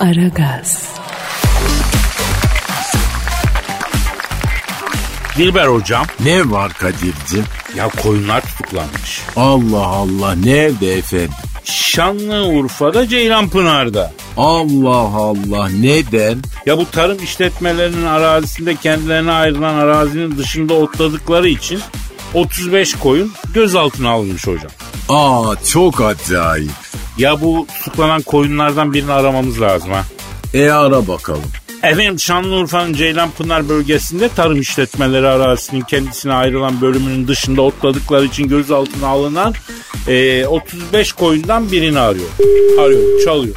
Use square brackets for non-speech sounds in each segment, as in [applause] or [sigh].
Aragaz, Dilber hocam. Ne var Kadir'cim? Ya koyunlar tutuklanmış. Allah Allah nerede efendim? Şanlıurfa'da Ceylanpınar'da. Allah Allah neden? Ya bu tarım işletmelerinin arazisinde kendilerine ayrılan arazinin dışında otladıkları için 35 koyun gözaltına alınmış hocam. Aa çok acayip. Ya bu tutuklanan koyunlardan birini aramamız lazım ha. E ara bakalım. Efendim Şanlıurfa'nın Ceylanpınar bölgesinde tarım işletmeleri arazisinin kendisine ayrılan bölümünün dışında otladıkları için gözaltına alınan e, 35 koyundan birini arıyor. Arıyor, çalıyor.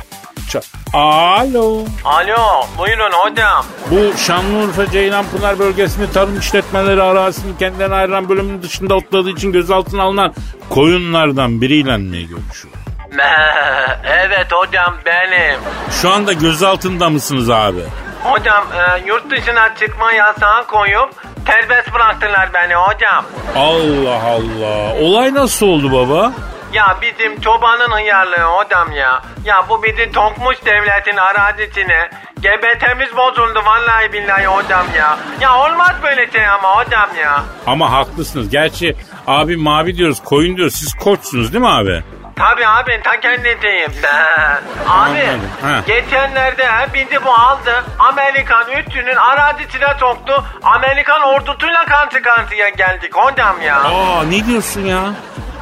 Çal- Alo. Alo buyurun hocam. Bu Şanlıurfa Ceylanpınar bölgesinde tarım işletmeleri arazisinin kendilerine ayrılan bölümünün dışında otladığı için gözaltına alınan koyunlardan biriyle mi görüşüyor? [laughs] evet hocam benim. Şu anda gözaltında mısınız abi? Hocam e, yurt dışına çıkma yasağı koyup serbest bıraktılar beni hocam. Allah Allah. Olay nasıl oldu baba? Ya bizim çobanın hıyarlığı hocam ya. Ya bu bizi tokmuş devletin arazisine. GBT'miz bozuldu vallahi billahi hocam ya. Ya olmaz böyle şey ama hocam ya. Ama haklısınız. Gerçi abi mavi diyoruz, koyun diyoruz. Siz koçsunuz değil mi abi? Tabii abi ta kendisiyim. abi Anladım, ha. geçenlerde bizi bu aldı. Amerikan üstünün arazisine soktu. Amerikan ordusuyla karşı karşıya geldik hocam ya. Aa ne diyorsun ya?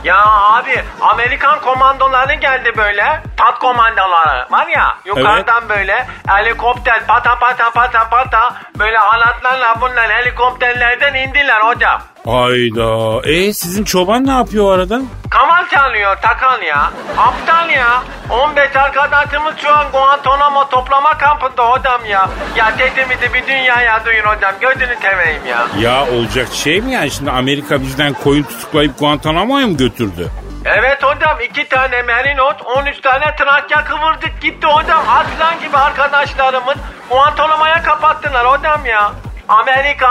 Ya abi Amerikan komandoları geldi böyle. Tat komandoları var ya yukarıdan böyle helikopter pata pata pata pata böyle halatlarla bunlar helikopterlerden indiler hocam. Hayda. E sizin çoban ne yapıyor arada? Kamal çalıyor takal ya. Aptal ya. 15 arkadaşımız şu an Guantanamo toplama kampında hocam ya. Ya sesimizi bir dünyaya duyun hocam. Gözünü seveyim ya. Ya olacak şey mi yani? Şimdi Amerika bizden koyun tutuklayıp Guantanamo'ya mı götürdü? Evet hocam iki tane merinot 13 tane trakya kıvırdık gitti hocam. Aslan gibi arkadaşlarımız Guantanamo'ya kapattılar hocam ya. Amerika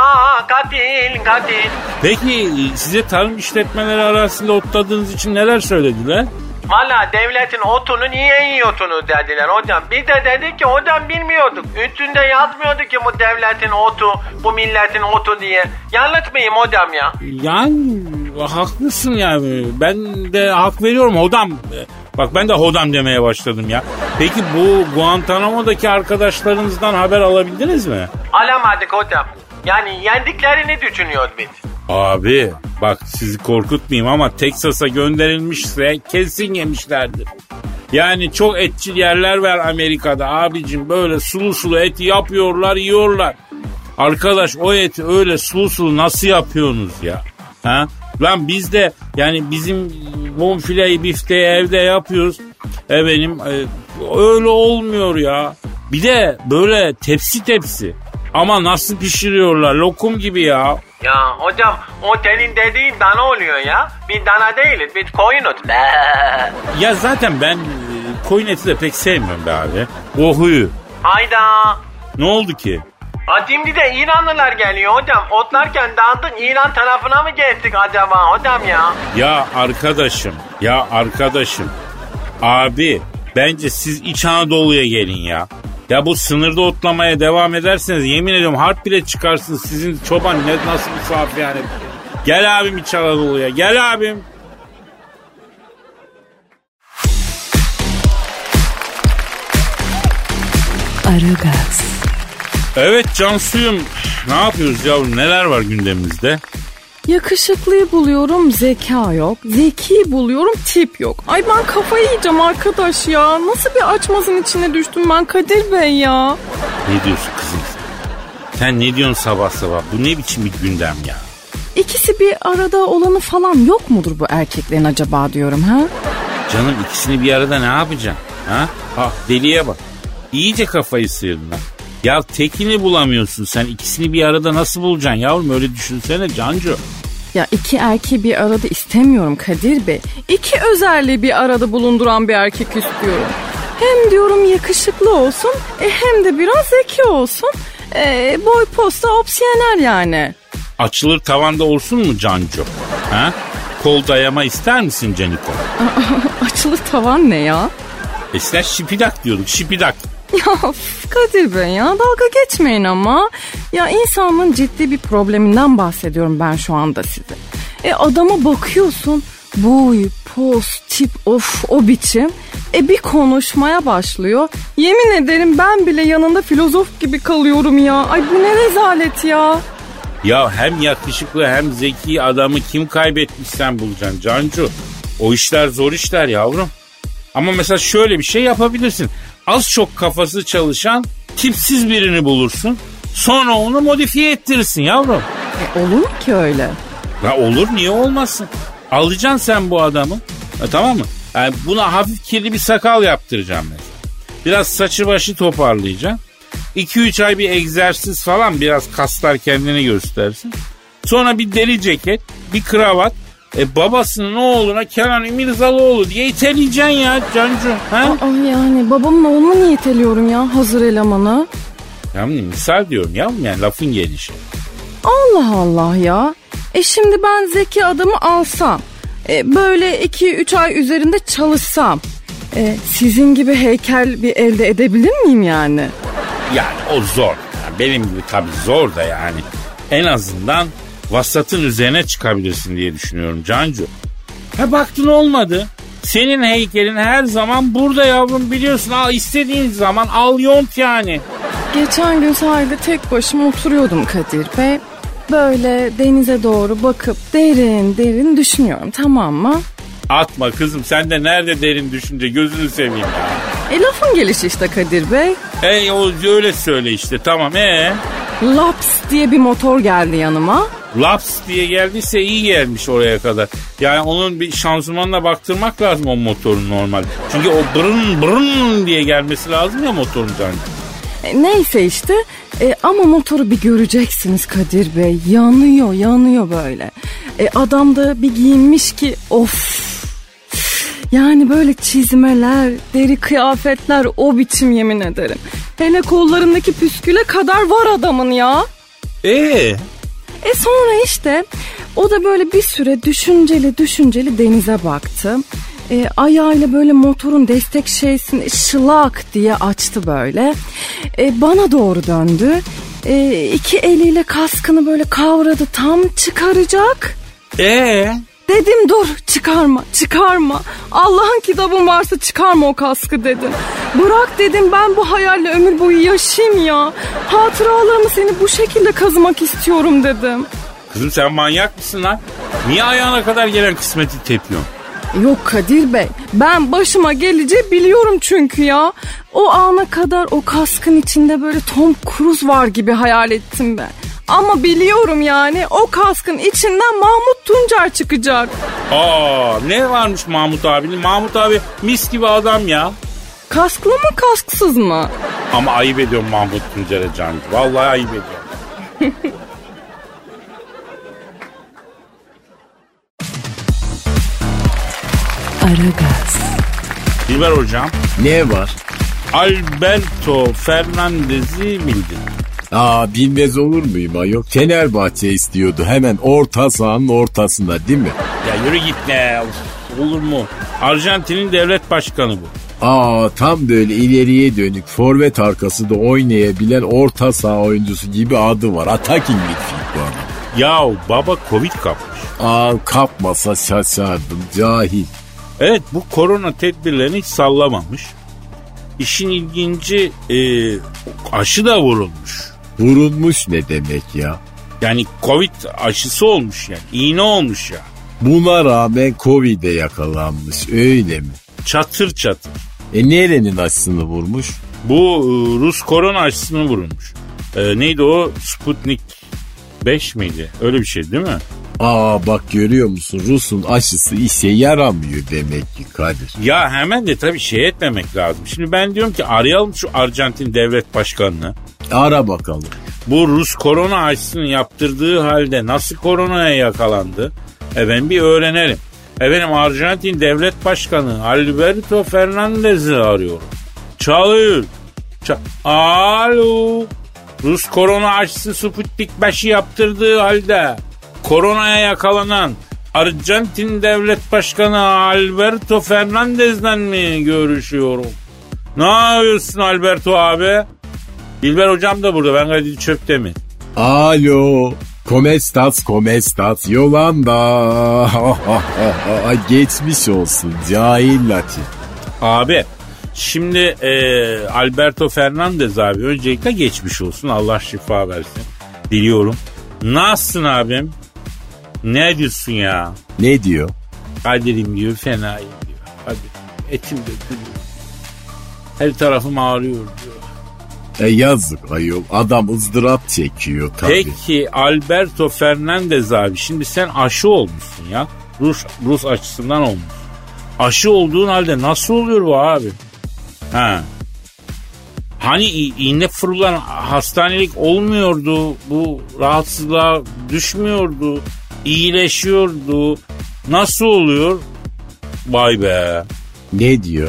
katil katil. Peki size tarım işletmeleri arasında otladığınız için neler söylediler? Valla devletin otunu niye yiyorsunuz dediler hocam. Biz de dedik ki hocam bilmiyorduk. Üstünde yazmıyordu ki bu devletin otu, bu milletin otu diye. Yanlış mıyım hocam ya? Yani haklısın yani. Ben de hak veriyorum hodam. Bak ben de hodam demeye başladım ya. Peki bu Guantanamo'daki arkadaşlarınızdan haber alabildiniz mi? Alamadık hocam. Yani yendiklerini düşünüyoruz biz. Abi bak sizi korkutmayayım ama Teksas'a gönderilmişse kesin yemişlerdir. Yani çok etçil yerler var Amerika'da abicim böyle sulu sulu eti yapıyorlar yiyorlar. Arkadaş o eti öyle sulu sulu nasıl yapıyorsunuz ya? Ha? Lan biz de yani bizim bonfileyi bifteyi evde yapıyoruz. E benim e, öyle olmuyor ya. Bir de böyle tepsi tepsi. Ama nasıl pişiriyorlar lokum gibi ya. Ya hocam o senin dediğin dana oluyor ya. Biz dana değiliz biz koyunuz. Be. Ya zaten ben e, koyun eti de pek sevmiyorum be abi. O huyu. Hayda. Ne oldu ki? Ha şimdi de İranlılar geliyor hocam. Otlarken dağıttık İran tarafına mı geçtik acaba hocam ya? Ya arkadaşım, ya arkadaşım. Abi bence siz İç Anadolu'ya gelin ya. Ya bu sınırda otlamaya devam ederseniz yemin ediyorum harp bile çıkarsın sizin çoban ne nasıl bir saf yani. Gel abim İç Anadolu'ya gel abim. Aragaz, Evet Cansu'yum ne yapıyoruz yavrum neler var gündemimizde? Yakışıklıyı buluyorum zeka yok. Zeki buluyorum tip yok. Ay ben kafayı yiyeceğim arkadaş ya. Nasıl bir açmazın içine düştüm ben Kadir Bey ya. Ne diyorsun kızım? Sen ne diyorsun sabah sabah? Bu ne biçim bir gündem ya? İkisi bir arada olanı falan yok mudur bu erkeklerin acaba diyorum ha? Canım ikisini bir arada ne yapacaksın? Ha? Ah deliye bak. İyice kafayı sıyırdın ha. Ya tekini bulamıyorsun sen. ikisini bir arada nasıl bulacaksın yavrum? Öyle düşünsene Cancu. Ya iki erkeği bir arada istemiyorum Kadir Bey. İki özelliği bir arada bulunduran bir erkek istiyorum. Hem diyorum yakışıklı olsun e, hem de biraz zeki olsun. E, boy posta opsiyonel yani. Açılır tavanda olsun mu Cancu? Ha? Kol dayama ister misin Caniko? [laughs] Açılır tavan ne ya? Eskiden şipidak diyorduk şipidak. Ya Kadir Bey ya dalga geçmeyin ama. Ya insanın ciddi bir probleminden bahsediyorum ben şu anda size. E adama bakıyorsun boy, poz, tip of o biçim. E bir konuşmaya başlıyor. Yemin ederim ben bile yanında filozof gibi kalıyorum ya. Ay bu ne rezalet ya. Ya hem yakışıklı hem zeki adamı kim kaybetmiş sen bulacaksın Cancu. O işler zor işler yavrum. Ama mesela şöyle bir şey yapabilirsin. Az çok kafası çalışan tipsiz birini bulursun. Sonra onu modifiye ettirirsin yavrum. E olur mu ki öyle? Ya olur niye olmasın? Alacaksın sen bu adamı. Ha, tamam mı? Yani buna hafif kirli bir sakal yaptıracağım mesela. Biraz saçı başı toparlayacaksın. 2-3 ay bir egzersiz falan biraz kaslar kendini göstersin. Sonra bir deri ceket, bir kravat. E babasının oğluna Kenan İmirzalıoğlu diye iteleyeceksin ya Cancu. Ha? Ay yani babamın oğlunu niye iteliyorum ya hazır elemanı? Ya misal diyorum ya yani lafın gelişi. Allah Allah ya. E şimdi ben zeki adamı alsam. E böyle 2-3 ay üzerinde çalışsam. E, sizin gibi heykel bir elde edebilir miyim yani? Yani o zor. Yani benim gibi tabii zor da yani. En azından vasatın üzerine çıkabilirsin diye düşünüyorum Cancu. Ha baktın olmadı. Senin heykelin her zaman burada yavrum biliyorsun. Al istediğin zaman al yont yani. Geçen gün sahilde tek başıma oturuyordum Kadir Bey. Böyle denize doğru bakıp derin derin düşünüyorum tamam mı? Atma kızım sen de nerede derin düşünce gözünü seveyim ya. E lafın gelişi işte Kadir Bey. Ey o öyle söyle işte tamam ee. Laps diye bir motor geldi yanıma. Laps diye geldiyse iyi gelmiş oraya kadar. Yani onun bir şanzımanla baktırmak lazım o motorun normal. Çünkü o brın brın diye gelmesi lazım ya motorun canım. E, neyse işte e, ama motoru bir göreceksiniz Kadir Bey. Yanıyor yanıyor böyle. E, adam da bir giyinmiş ki of. Yani böyle çizmeler, deri kıyafetler o biçim yemin ederim. Hele kollarındaki püsküle kadar var adamın ya. Ee? E sonra işte o da böyle bir süre düşünceli düşünceli denize baktı. E, ayağıyla böyle motorun destek şeysini şılak diye açtı böyle. E, bana doğru döndü. E, iki eliyle kaskını böyle kavradı tam çıkaracak. Ee? Dedim dur çıkarma çıkarma. Allah'ın kitabın varsa çıkarma o kaskı dedim. Bırak dedim ben bu hayalle ömür boyu yaşayayım ya. Hatıralarımı seni bu şekilde kazımak istiyorum dedim. Kızım sen manyak mısın lan? Niye ayağına kadar gelen kısmeti tepiyorsun? Yok Kadir Bey ben başıma geleceği biliyorum çünkü ya. O ana kadar o kaskın içinde böyle Tom Cruise var gibi hayal ettim ben. Ama biliyorum yani o kaskın içinden Mahmut Tuncer çıkacak. Aa ne varmış Mahmut abinin? Mahmut abi mis gibi adam ya. Kasklı mı kasksız mı? Ama ayıp ediyorum Mahmut Tuncer'e Cancu. Vallahi ayıp ediyorum. Aragaz, Dilber hocam. Ne var? Alberto Fernandez'i bildin. Aa bilmez olur muyum ayol? Fenerbahçe istiyordu hemen orta sahanın ortasında değil mi? Ya yürü git ne? Olur mu? Arjantin'in devlet başkanı bu. Aa tam böyle ileriye dönük forvet arkası da oynayabilen orta saha oyuncusu gibi adı var. Attacking midfield bu adam. Ya baba Covid kapmış. Aa kapmasa şaşardım cahil. Evet bu korona tedbirlerini hiç sallamamış. İşin ilginci e, aşı da vurulmuş. Vurulmuş ne demek ya? Yani Covid aşısı olmuş yani. İğne olmuş ya. Buna rağmen Covid'e yakalanmış öyle mi? Çatır çatır. E nerenin aşısını vurmuş? Bu e, Rus korona aşısını vurulmuş. E, neydi o? Sputnik 5 miydi? Öyle bir şey değil mi? Aa bak görüyor musun Rus'un aşısı işe yaramıyor demek ki Kadir. Ya hemen de tabii şey etmemek lazım. Şimdi ben diyorum ki arayalım şu Arjantin devlet başkanını. Ara bakalım. Bu Rus korona aşısını yaptırdığı halde nasıl koronaya yakalandı? Efendim bir öğrenelim. Efendim Arjantin devlet başkanı Alberto Fernandez'i arıyorum. Çalıyor. Ça- Alo. Rus korona aşısı Sputnik 5'i yaptırdığı halde koronaya yakalanan Arjantin devlet başkanı Alberto Fernandez'den mi görüşüyorum? Ne yapıyorsun Alberto abi? Dilber hocam da burada. Ben Kadir Çöptemir. Alo. Komestas komestas Yolanda. [laughs] Geçmiş olsun cahil Latin. Abi şimdi e, Alberto Fernandez abi öncelikle geçmiş olsun. Allah şifa versin. Biliyorum. Nasılsın abim? Ne diyorsun ya? Ne diyor? Kadir'im diyor fenayım diyor. Hadi etim dökülüyor. Her tarafım ağrıyor diyor. E yazık ayol adam ızdırap çekiyor tabii. Peki Alberto Fernandez abi şimdi sen aşı olmuşsun ya. Rus, Rus aşısından olmuş. Aşı olduğun halde nasıl oluyor bu abi? Ha. Hani iğne fırılan hastanelik olmuyordu. Bu rahatsızlığa düşmüyordu. iyileşiyordu. Nasıl oluyor? Vay be. Ne diyor?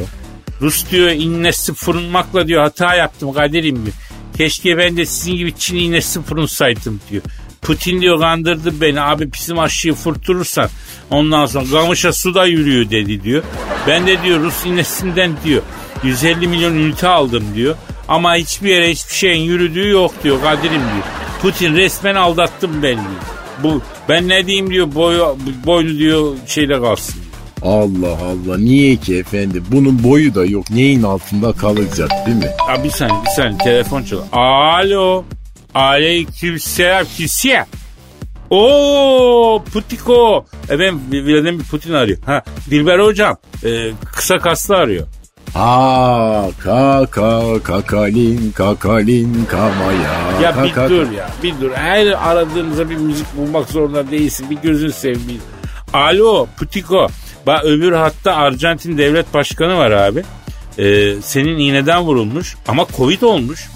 Rus diyor innesi fırınmakla diyor hata yaptım Kadir'im diyor. Keşke ben de sizin gibi Çin iğnesi fırınsaydım diyor. Putin diyor kandırdı beni abi bizim aşıyı fırtırırsan ondan sonra gamışa suda yürüyor dedi diyor. Ben de diyor Rus iğnesinden diyor 150 milyon ünite aldım diyor. Ama hiçbir yere hiçbir şeyin yürüdüğü yok diyor Kadir'im diyor. Putin resmen aldattım beni diyor. Bu ben ne diyeyim diyor boyu, boynu diyor şeyle kalsın. Allah Allah niye ki efendim? Bunun boyu da yok. Neyin altında kalacak değil mi? Ya bir saniye bir saniye telefon çalıyor. Alo. Aleyküm selam kisiye. Oo Putiko. Efendim Vladimir Putin arıyor. Ha Dilber hocam e, kısa kaslı arıyor. Aa kaka kakalin kakalin kamaya. Ya bir kaka- dur ya bir dur. Her aradığınızda bir müzik bulmak zorunda değilsin. Bir gözün seveyim. Alo Putiko. Bak öbür hatta Arjantin devlet başkanı var abi. Ee, senin iğneden vurulmuş ama Covid olmuş.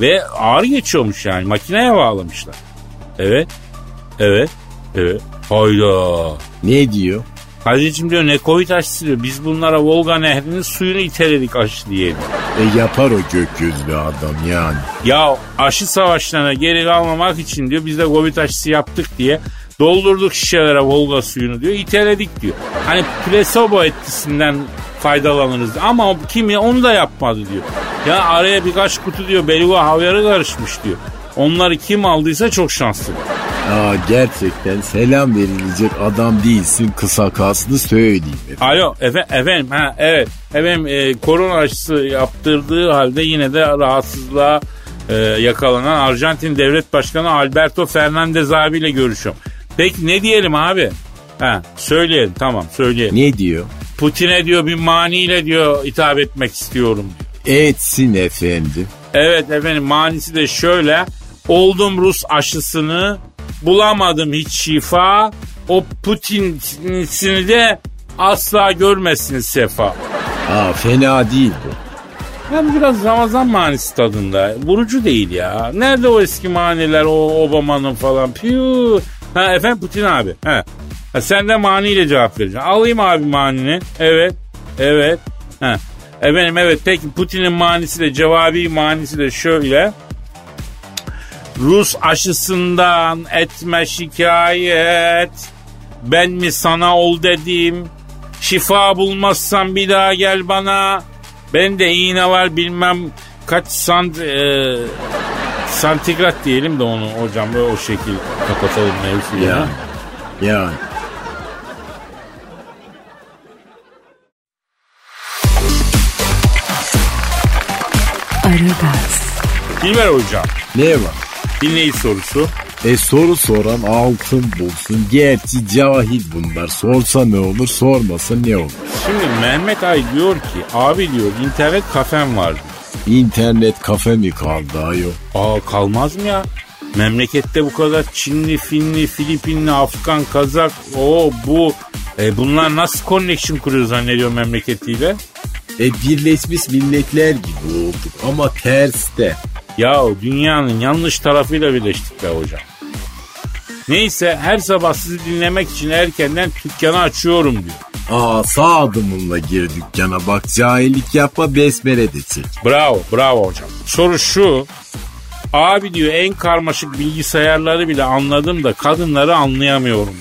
Ve ağır geçiyormuş yani. Makineye bağlamışlar. Evet. Evet. Evet. Hayda. Ne diyor? Kadir'cim diyor ne Covid aşısı diyor. Biz bunlara Volga nehrinin suyunu iteledik aşı diye. E yapar o gök gözlü adam yani. Ya aşı savaşlarına geri kalmamak için diyor biz de Covid aşısı yaptık diye doldurduk şişelere Volga suyunu diyor iteledik diyor. Hani plasebo etkisinden faydalanırız ama kimi onu da yapmadı diyor. Ya araya birkaç kutu diyor beluga havyarı karışmış diyor. Onları kim aldıysa çok şanslı. Aa gerçekten selam verilecek adam değilsin kısa kaslı söyleyeyim. efendim. Alo efe, efendim ha evet efendim e, korona aşısı yaptırdığı halde yine de rahatsızlığa e, yakalanan Arjantin Devlet Başkanı Alberto Fernandez abiyle görüşüyorum. Peki ne diyelim abi? Ha söyleyelim tamam söyleyelim. Ne diyor? Putin'e diyor bir maniyle diyor hitap etmek istiyorum diyor. Etsin efendim. Evet efendim manisi de şöyle. Oldum Rus aşısını bulamadım hiç şifa. O Putin'sini de asla görmezsiniz sefa. Aa fena değil bu. Hem biraz Ramazan manisi tadında. Vurucu değil ya. Nerede o eski maniler o Obama'nın falan. Piyu. Ha efendim Putin abi. Ha. ha sen de maniyle cevap vereceksin. Alayım abi manini. Evet. Evet. Ha. Efendim evet peki Putin'in manisi de cevabi manisi de şöyle. Rus aşısından etme şikayet. Ben mi sana ol dedim. Şifa bulmazsan bir daha gel bana. Ben de iğne var bilmem kaç sant e, santigrat diyelim de onu hocam böyle o şekil kapatalım mevzuyu. Ya. Yani. Aragaz, Dilber hocam Ne var? dinleyici sorusu. E soru soran altın bulsun. Gerçi cahil bunlar. Sorsa ne olur sormasa ne olur. Şimdi Mehmet Ay diyor ki abi diyor internet kafem var. İnternet kafe mi kaldı ayol? Aa kalmaz mı ya? Memlekette bu kadar Çinli, Finli, Filipinli, Afgan, Kazak, o bu. E bunlar nasıl connection kuruyor zannediyor memleketiyle? E Birleşmiş Milletler gibi olduk ama terste. Ya dünyanın yanlış tarafıyla birleştik be hocam. Neyse her sabah sizi dinlemek için erkenden dükkanı açıyorum diyor. Aa sağ adımınla gir dükkana bak cahillik yapma besmele de çek. Bravo, bravo hocam. Soru şu. Abi diyor en karmaşık bilgisayarları bile anladım da kadınları anlayamıyorum.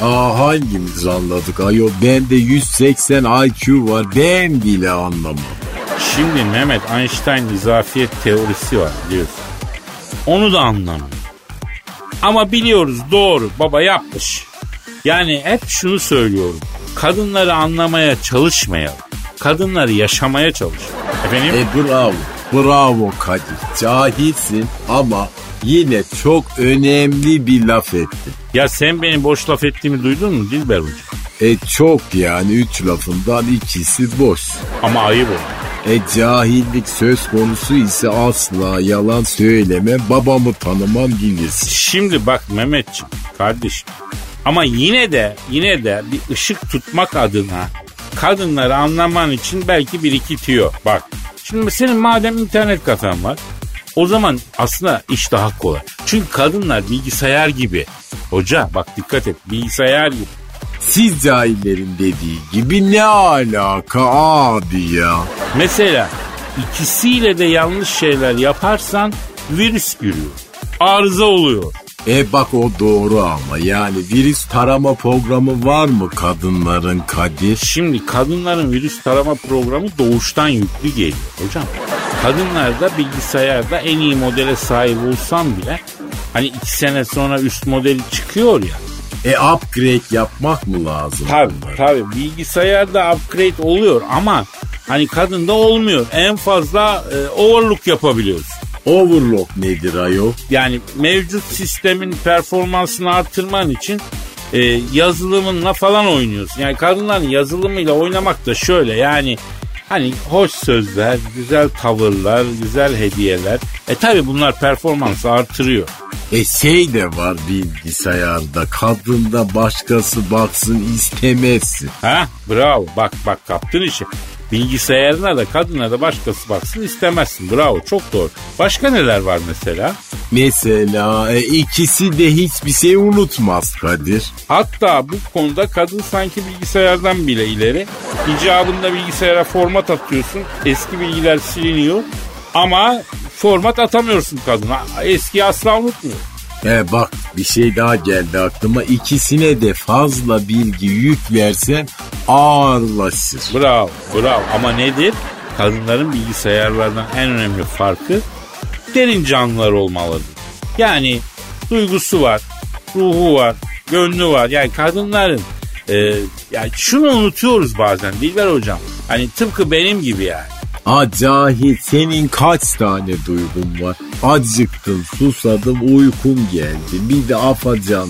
Aa hangimiz anladık ayol bende 180 IQ var ben bile anlamam. Şimdi Mehmet Einstein izafiyet teorisi var biliyorsun. Onu da anlamıyor. Ama biliyoruz doğru baba yapmış. Yani hep şunu söylüyorum. Kadınları anlamaya çalışmayalım. Kadınları yaşamaya çalış. Efendim? E bravo. Bravo Kadir. Cahilsin ama yine çok önemli bir laf ettin. Ya sen benim boş laf ettiğimi duydun mu Dilber Hoca? E çok yani üç lafından ikisi boş. Ama ayıp o. E cahillik söz konusu ise asla yalan söyleme babamı tanımam bilirsin. Şimdi bak Mehmetciğim kardeşim. Ama yine de yine de bir ışık tutmak adına kadınları anlaman için belki bir iki tüyo. Bak şimdi senin madem internet kafen var o zaman aslında iş daha kolay. Çünkü kadınlar bilgisayar gibi. Hoca bak dikkat et bilgisayar gibi. Siz cahillerin dediği gibi ne alaka abi ya? Mesela ikisiyle de yanlış şeyler yaparsan virüs giriyor. Arıza oluyor. E bak o doğru ama yani virüs tarama programı var mı kadınların Kadir? Şimdi kadınların virüs tarama programı doğuştan yüklü geliyor hocam. Kadınlar da bilgisayarda en iyi modele sahip olsam bile hani iki sene sonra üst modeli çıkıyor ya. E upgrade yapmak mı lazım? Tabii bunlara? tabii bilgisayarda upgrade oluyor ama hani kadında olmuyor. En fazla e, overlook yapabiliyoruz. Overlock nedir ayol? Yani mevcut sistemin performansını artırman için e, yazılımınla falan oynuyorsun. Yani kadınların yazılımıyla oynamak da şöyle yani hani hoş sözler, güzel tavırlar, güzel hediyeler. E tabi bunlar performansı artırıyor. E şey de var bilgisayarda kadında başkası baksın istemezsin. Ha bravo bak bak kaptın işi. Bilgisayarına da kadına da başkası baksın istemezsin. Bravo çok doğru. Başka neler var mesela? Mesela e, ikisi de hiçbir şey unutmaz Kadir. Hatta bu konuda kadın sanki bilgisayardan bile ileri. İcabında bilgisayara format atıyorsun. Eski bilgiler siliniyor. Ama format atamıyorsun kadına. Eski asla unutmuyor. E bak bir şey daha geldi aklıma. İkisine de fazla bilgi yük versen ağırlaşır. Bravo, bravo. Ama nedir? Kadınların bilgisayarlardan en önemli farkı derin canlılar olmalıdır. Yani duygusu var, ruhu var, gönlü var. Yani kadınların e, yani şunu unutuyoruz bazen Dilber hocam. Hani tıpkı benim gibi yani. A cahil senin kaç tane duygun var? Acıktım, susadım, uykum geldi. Bir de afacan.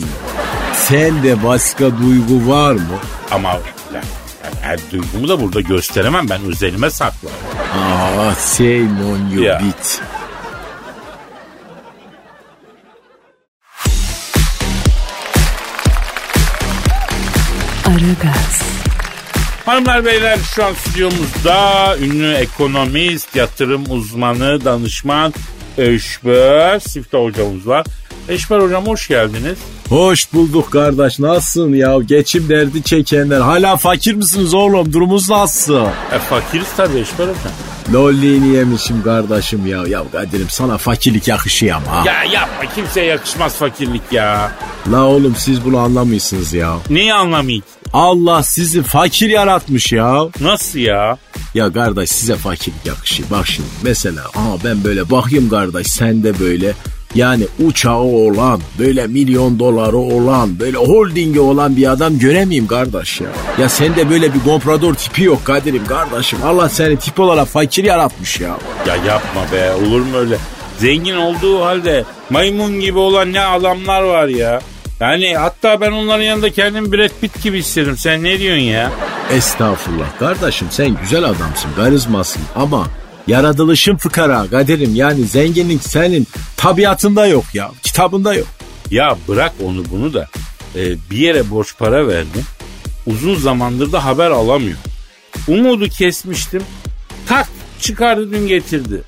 Sende başka duygu var mı? Ama yani, yani her duygumu da burada gösteremem. Ben özelime saklarım. Aa, shame on you Ya. bitch. Aragaz, Hanımlar beyler şu an stüdyomuzda ünlü ekonomist, yatırım uzmanı, danışman Eşber Siftah hocamız var. Eşber hocam hoş geldiniz. Hoş bulduk kardeş. Nasılsın ya? Geçim derdi çekenler. Hala fakir misiniz oğlum? Durumunuz nasıl? E fakiriz tabii Eşber hocam. Lolliğini yemişim kardeşim ya. Ya Kadir'im sana fakirlik yakışıyor ama. Ya yapma kimseye yakışmaz fakirlik ya. La oğlum siz bunu anlamıyorsunuz ya. Neyi anlamayın? Allah sizi fakir yaratmış ya. Nasıl ya? Ya kardeş size fakirlik yakışıyor. Bak şimdi mesela aa ben böyle bakayım kardeş sen de böyle yani uçağı olan böyle milyon doları olan böyle holdingi olan bir adam göremeyeyim kardeş ya. Ya sende böyle bir komprador tipi yok Kadir'im kardeşim. Allah seni tip olarak fakir yaratmış ya. Ya yapma be olur mu öyle? Zengin olduğu halde maymun gibi olan ne adamlar var ya. Yani hatta ben onların yanında kendimi Brad Pitt gibi hissediyorum. Sen ne diyorsun ya? Estağfurullah kardeşim sen güzel adamsın karizmasın ama yaratılışın fıkara Kadir'im yani zenginlik senin tabiatında yok ya kitabında yok. Ya bırak onu bunu da. Ee, bir yere borç para verdim. Uzun zamandır da haber alamıyor. Umudu kesmiştim. Tak çıkardı dün getirdi.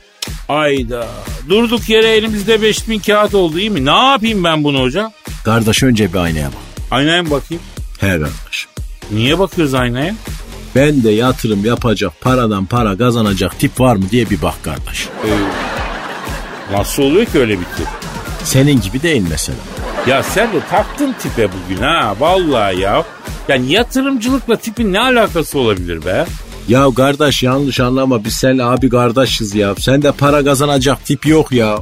Ayda. Durduk yere elimizde 5000 kağıt oldu iyi mi? Ne yapayım ben bunu hocam? Kardeş önce bir aynaya bak. Aynaya mı bakayım? He kardeş. Niye bakıyoruz aynaya? Ben de yatırım yapacak, paradan para kazanacak tip var mı diye bir bak kardeş. Nasıl oluyor ki öyle bir tip? Senin gibi değil mesela. Ya sen de taktın tipe bugün ha vallahi ya. Yani yatırımcılıkla tipin ne alakası olabilir be? Ya kardeş yanlış anlama biz seninle abi kardeşiz ya. Sende para kazanacak tip yok ya.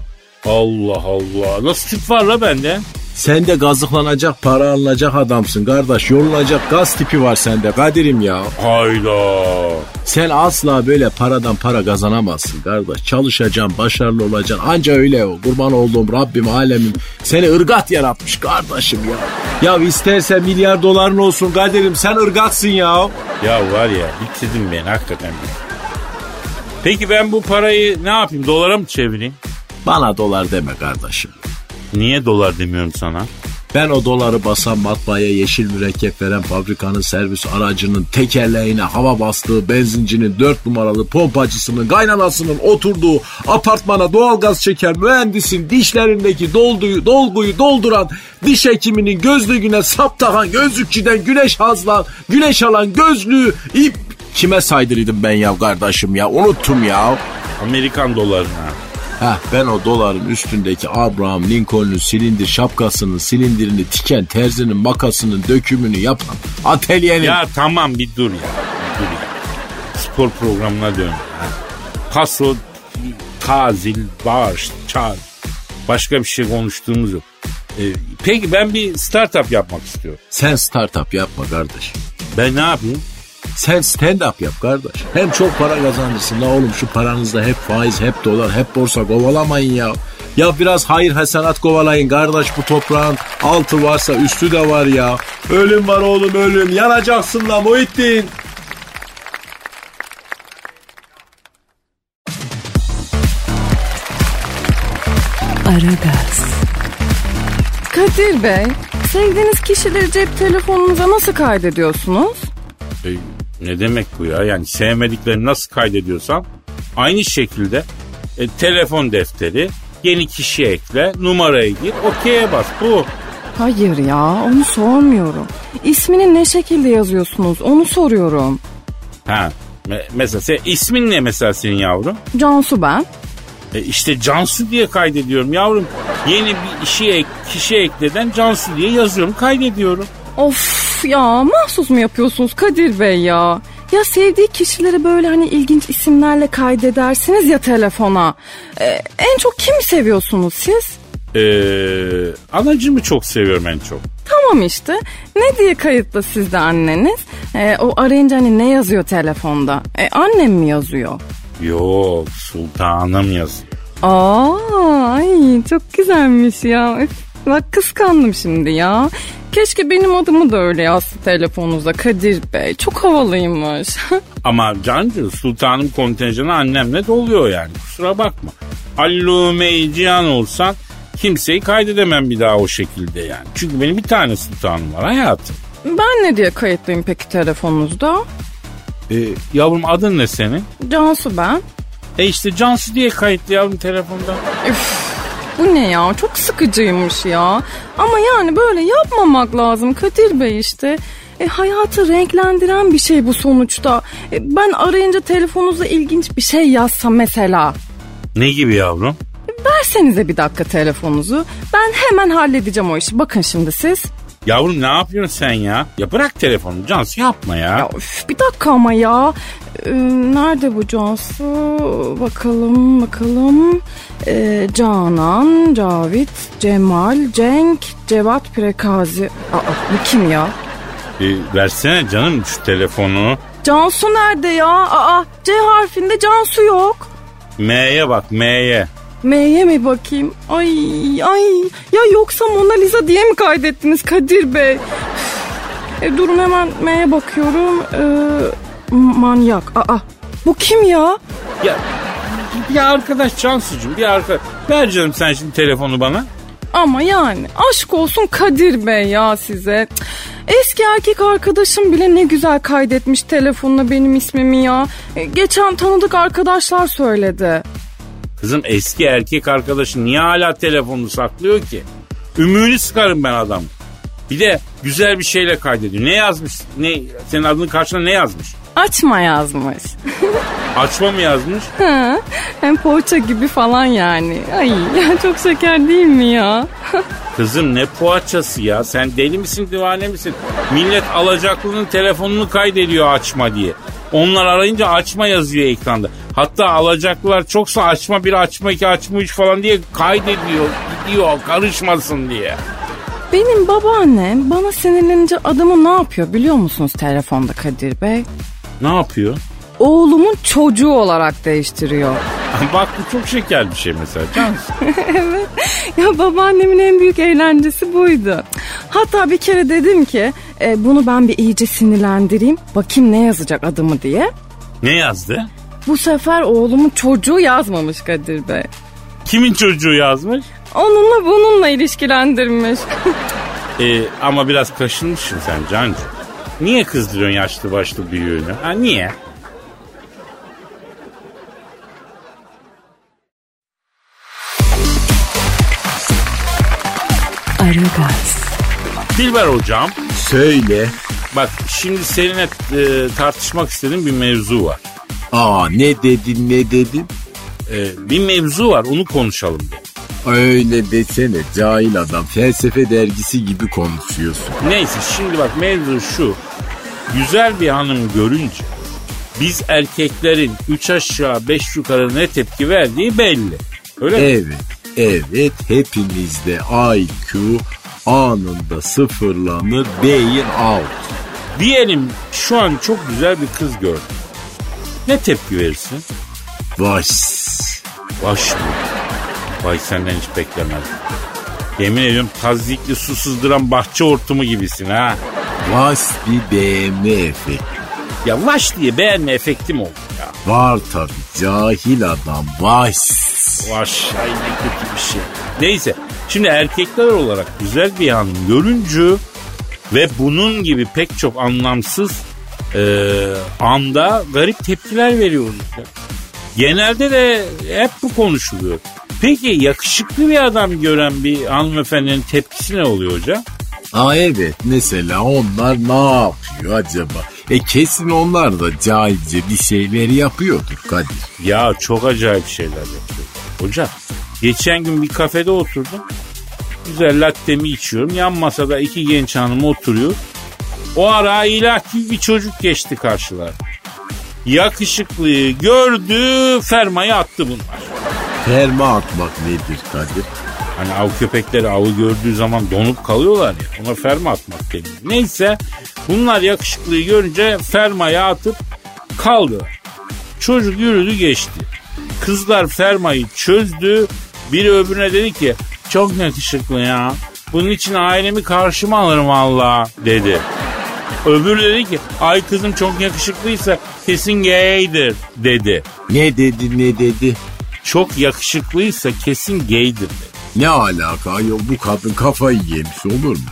Allah Allah. Nasıl tip var la bende? Sen de gazıklanacak, para alınacak adamsın kardeş. Yolunacak gaz tipi var sende Kadir'im ya. Hayda. Sen asla böyle paradan para kazanamazsın kardeş. Çalışacaksın, başarılı olacaksın. Anca öyle o. Kurban olduğum Rabbim alemim. Seni ırgat yaratmış kardeşim ya. Ya isterse milyar doların olsun Kadir'im sen ırgatsın ya. Ya var ya bitirdin beni hakikaten. Peki ben bu parayı ne yapayım? Dolara mı çevireyim? Bana dolar deme kardeşim. Niye dolar demiyorum sana? Ben o doları basan matbaaya yeşil mürekkep veren fabrikanın servis aracının tekerleğine hava bastığı benzincinin dört numaralı pompacısının kaynanasının oturduğu apartmana doğalgaz çeken mühendisin dişlerindeki dolduyu, dolguyu dolduran diş hekiminin gözlüğüne sap takan gözlükçüden güneş hazlan, güneş alan gözlüğü ip kime saydırıydım ben ya kardeşim ya unuttum ya. Amerikan dolarına. Heh, ben o doların üstündeki Abraham Lincoln'un silindir şapkasının silindirini tiken terzinin makasının dökümünü yapan atölyenin... Ya tamam bir dur ya. Bir dur ya. Spor programına dön. Paso, tazil, bağış, çağır. Başka bir şey konuştuğumuz yok. Ee, peki ben bir startup yapmak istiyorum. Sen startup yapma kardeş. Ben ne yapayım? Sen stand up yap kardeş. Hem çok para kazanırsın la oğlum şu paranızda hep faiz, hep dolar, hep borsa kovalamayın ya. Ya biraz hayır hasenat kovalayın kardeş bu toprağın altı varsa üstü de var ya. Ölüm var oğlum ölüm yanacaksın la Muhittin. Aragaz, Kadir Bey, sevdiğiniz kişileri cep telefonunuza nasıl kaydediyorsunuz? E, ne demek bu ya? Yani sevmediklerini nasıl kaydediyorsam aynı şekilde e, telefon defteri, yeni kişi ekle, numarayı gir, okey'e bas. Bu. Hayır ya, onu sormuyorum. İsmini ne şekilde yazıyorsunuz, onu soruyorum. Ha. me- mesela sen, ismin ne mesela senin yavrum? Cansu ben. E işte Cansu diye kaydediyorum yavrum. Yeni bir işi ek, kişi ekleden Cansu diye yazıyorum, kaydediyorum. Of ya, mahsus mu yapıyorsunuz Kadir Bey ya? Ya sevdiği kişileri böyle hani ilginç isimlerle kaydedersiniz ya telefona. Ee, en çok kimi seviyorsunuz siz? Ee, anacımı çok seviyorum en çok. Tamam işte. Ne diye kayıtlı sizde anneniz? Ee, o arayınca hani ne yazıyor telefonda? E, annem mi yazıyor? Yok sultanım yazıyor. Aa, ay çok güzelmiş ya. Üf, Bak kıskandım şimdi ya. Keşke benim adımı da öyle yazsa telefonunuza Kadir Bey. Çok havalıymış. [laughs] Ama Cancı sultanım kontenjanı annemle doluyor yani kusura bakma. Allume Cihan olsan kimseyi kaydedemem bir daha o şekilde yani. Çünkü benim bir tane sultanım var hayatım. ben ne diye kayıtlıyım peki telefonunuzda? Ee, yavrum adın ne senin? Cansu ben. E işte Cansu diye kayıtlı yavrum telefonda. Bu ne ya? Çok sıkıcıymış ya. Ama yani böyle yapmamak lazım Kadir Bey işte. E, hayatı renklendiren bir şey bu sonuçta. E, ben arayınca telefonunuza ilginç bir şey yazsam mesela. Ne gibi yavrum? Versenize bir dakika telefonunuzu. Ben hemen halledeceğim o işi. Bakın şimdi siz. Yavrum ne yapıyorsun sen ya? Ya bırak telefonu Cansu yapma ya. Ya üf, bir dakika ama ya. Ee, nerede bu Cansu? Bakalım bakalım. Ee, Canan, Cavit, Cemal, Cenk, Cevat Prekazi. Aa, bu kim ya? E, versene canım şu telefonu. Cansu nerede ya? Aa, C harfinde Cansu yok. M'ye bak M'ye. M'ye mi bakayım? Ay ay ya yoksa Mona Lisa diye mi kaydettiniz Kadir Bey? E, durun hemen M'ye bakıyorum. Ee, manyak. Aa bu kim ya? Ya bir arkadaş Cansucuğum bir arkadaş. Ver canım sen şimdi telefonu bana. Ama yani aşk olsun Kadir Bey ya size. Eski erkek arkadaşım bile ne güzel kaydetmiş telefonuna benim ismimi ya. E, Geçen tanıdık arkadaşlar söyledi. Kızım eski erkek arkadaşın niye hala telefonunu saklıyor ki? Ümüğünü sıkarım ben adam. Bir de güzel bir şeyle kaydediyor. Ne yazmış? Ne senin adının karşına ne yazmış? Açma yazmış. Açma mı yazmış? Ha, Hem poğaça gibi falan yani. Ay ya çok şeker değil mi ya? Kızım ne poğaçası ya? Sen deli misin divane misin? Millet alacaklının telefonunu kaydediyor açma diye. Onlar arayınca açma yazıyor ekranda. Hatta alacaklılar çoksa açma bir açma iki açma üç falan diye kaydediyor. Gidiyor karışmasın diye. Benim babaannem bana sinirlenince adımı ne yapıyor biliyor musunuz telefonda Kadir Bey? Ne yapıyor? Oğlumun çocuğu olarak değiştiriyor. [laughs] Bak bu çok şeker bir şey mesela. Cansın. [laughs] Ya babaannemin en büyük eğlencesi buydu. Hatta bir kere dedim ki e, bunu ben bir iyice sinirlendireyim. Bakayım ne yazacak adımı diye. ne yazdı? Bu sefer oğlumun çocuğu yazmamış Kadir Bey. Kimin çocuğu yazmış? Onunla bununla ilişkilendirmiş. [laughs] Ee, ama biraz kaşınmışsın sen Cancı. Niye kızdırıyorsun yaşlı başlı büyüğünü? Ha niye? Aragaz, Dilber hocam Söyle. bak şimdi seninle e, tartışmak istediğim bir mevzu var. Aa ne dedin ne dedin? E, bir mevzu var onu konuşalım diye. Öyle desene cahil adam felsefe dergisi gibi konuşuyorsun. Neyse şimdi bak mevzu şu. Güzel bir hanım görünce biz erkeklerin 3 aşağı 5 yukarı ne tepki verdiği belli. Öyle mi? Evet evet hepimizde IQ anında sıfırlanır beyin out. Diyelim şu an çok güzel bir kız gördüm. Ne tepki verirsin? Vaş. Baş mı? Vay senden hiç beklemezdim. Yemin ediyorum tazikli su sızdıran bahçe hortumu gibisin ha. Vaş bir beğenme efekti. Ya vaş diye beğenme efektim oldu ya. Var tabi cahil adam vaş. Vaş ay ne kötü bir şey. Neyse şimdi erkekler olarak güzel bir hanım görünce ve bunun gibi pek çok anlamsız e, anda garip tepkiler veriyoruz ya. Genelde de hep bu konuşuluyor. Peki yakışıklı bir adam gören bir hanımefendinin tepkisi ne oluyor hocam? Aa evet mesela onlar ne yapıyor acaba? E kesin onlar da cahilce bir şeyleri yapıyordur Kadir. Ya çok acayip şeyler yapıyor. Hocam geçen gün bir kafede oturdum. Güzel lattemi içiyorum. Yan masada iki genç hanım oturuyor. O ara ilah gibi bir çocuk geçti karşılar. Yakışıklıyı gördü, fermayı attı bunlar. Ferma atmak nedir Kadir? Hani av köpekleri avı gördüğü zaman donup kalıyorlar ya. Ona ferma atmak deniyor. Neyse bunlar yakışıklıyı görünce fermaya atıp kaldı. Çocuk yürüdü geçti. Kızlar fermayı çözdü. Biri öbürüne dedi ki çok yakışıklı ya. Bunun için ailemi karşıma alırım valla dedi. Öbürü dedi ki ay kızım çok yakışıklıysa kesin gaydir dedi. Ne dedi ne dedi? Çok yakışıklıysa kesin gaydir dedi. Ne alaka ayol bu kadın kafayı yemiş olur mu?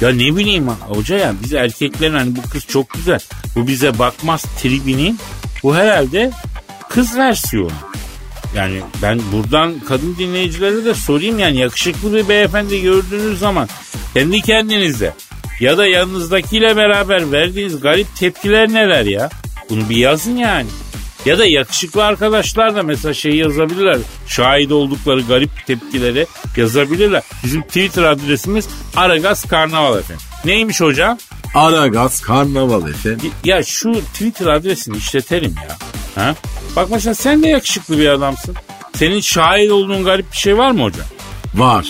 Ya ne bileyim hoca ya biz erkeklerin hani bu kız çok güzel. Bu bize bakmaz tribinin. Bu herhalde kız versiyonu. Yani ben buradan kadın dinleyicilere de sorayım yani yakışıklı bir beyefendi gördüğünüz zaman kendi kendinize ya da yanınızdakiyle beraber verdiğiniz garip tepkiler neler ya? Bunu bir yazın yani. Ya da yakışıklı arkadaşlar da mesela şey yazabilirler. Şahit oldukları garip tepkileri yazabilirler. Bizim Twitter adresimiz Aragaz Karnaval efendim. Neymiş hocam? Aragaz karnaval efendim. Ya şu Twitter adresini işletelim ya. Ha? Bak mesela sen de yakışıklı bir adamsın. Senin şahit olduğun garip bir şey var mı hocam? Var.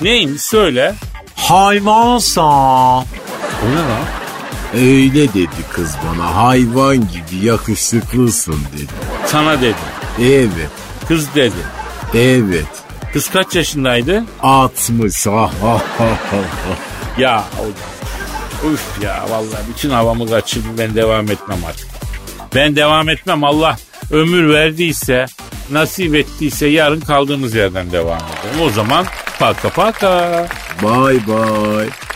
Neymiş söyle. Hayvansa. O ne lan? Öyle dedi kız bana hayvan gibi yakışıklısın dedi. Sana dedi. Evet. Kız dedi. Evet. Kız kaç yaşındaydı? 60. Ha, ha, ha, ha. Ya. Üf ya vallahi bütün havamı kaçırdım ben devam etmem artık. Ben devam etmem Allah ömür verdiyse nasip ettiyse yarın kaldığımız yerden devam edelim. O zaman paka paka. Bye bye.